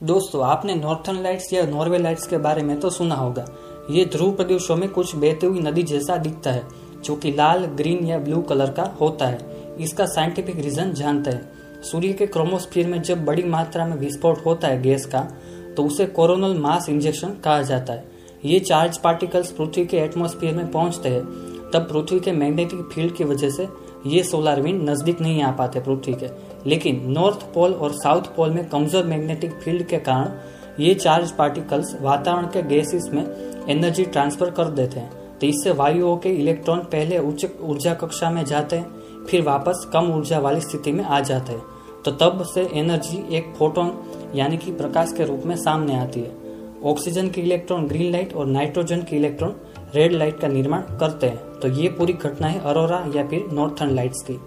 दोस्तों, आपने northern lights या नॉर्वे लाइट्स के बारे में तो सुना होगा। ये ध्रुव प्रदेशों में कुछ बहती हुई नदी जैसा दिखता है, जो कि लाल, ग्रीन या ब्लू कलर का होता है। इसका साइंटिफिक रीजन जानते हैं। सूर्य के क्रोमोस्फीयर में जब बड़ी मात्रा में विस्फोट होता है गैस का तो उसे कोरोनल मास इंजेक्शन कहा जाता है। ये चार्ज पार्टिकल्स पृथ्वी के एटमोस्फियर में पहुँचते हैं। तब पृथ्वी के मैग्नेटिक फ़ील्ड की वजह से ये सोलर विंड नज़दीक नहीं आ पाते पृथ्वी के। लेकिन नॉर्थ पोल और साउथ पोल में कमज़ोर मैग्नेटिक फ़ील्ड के कारण ये चार्ज पार्टिकल्स वातावरण के गैसेस में एनर्जी ट्रांसफ़र कर देते हैं। तो इससे वायुओं के इलेक्ट्रॉन पहले उच्च ऊर्जा कक्षा में जाते हैं, फिर वापस कम ऊर्जा वाली स्थिति में आ जाते हैं। तो तब से एनर्जी एक फोटोन यानी कि प्रकाश के रूप में सामने आती है। ऑक्सीजन के इलेक्ट्रॉन ग्रीन लाइट और नाइट्रोजन के इलेक्ट्रॉन रेड लाइट का निर्माण करते हैं। तो ये पूरी घटना है अरोरा या फिर नॉर्थर्न लाइट्स की।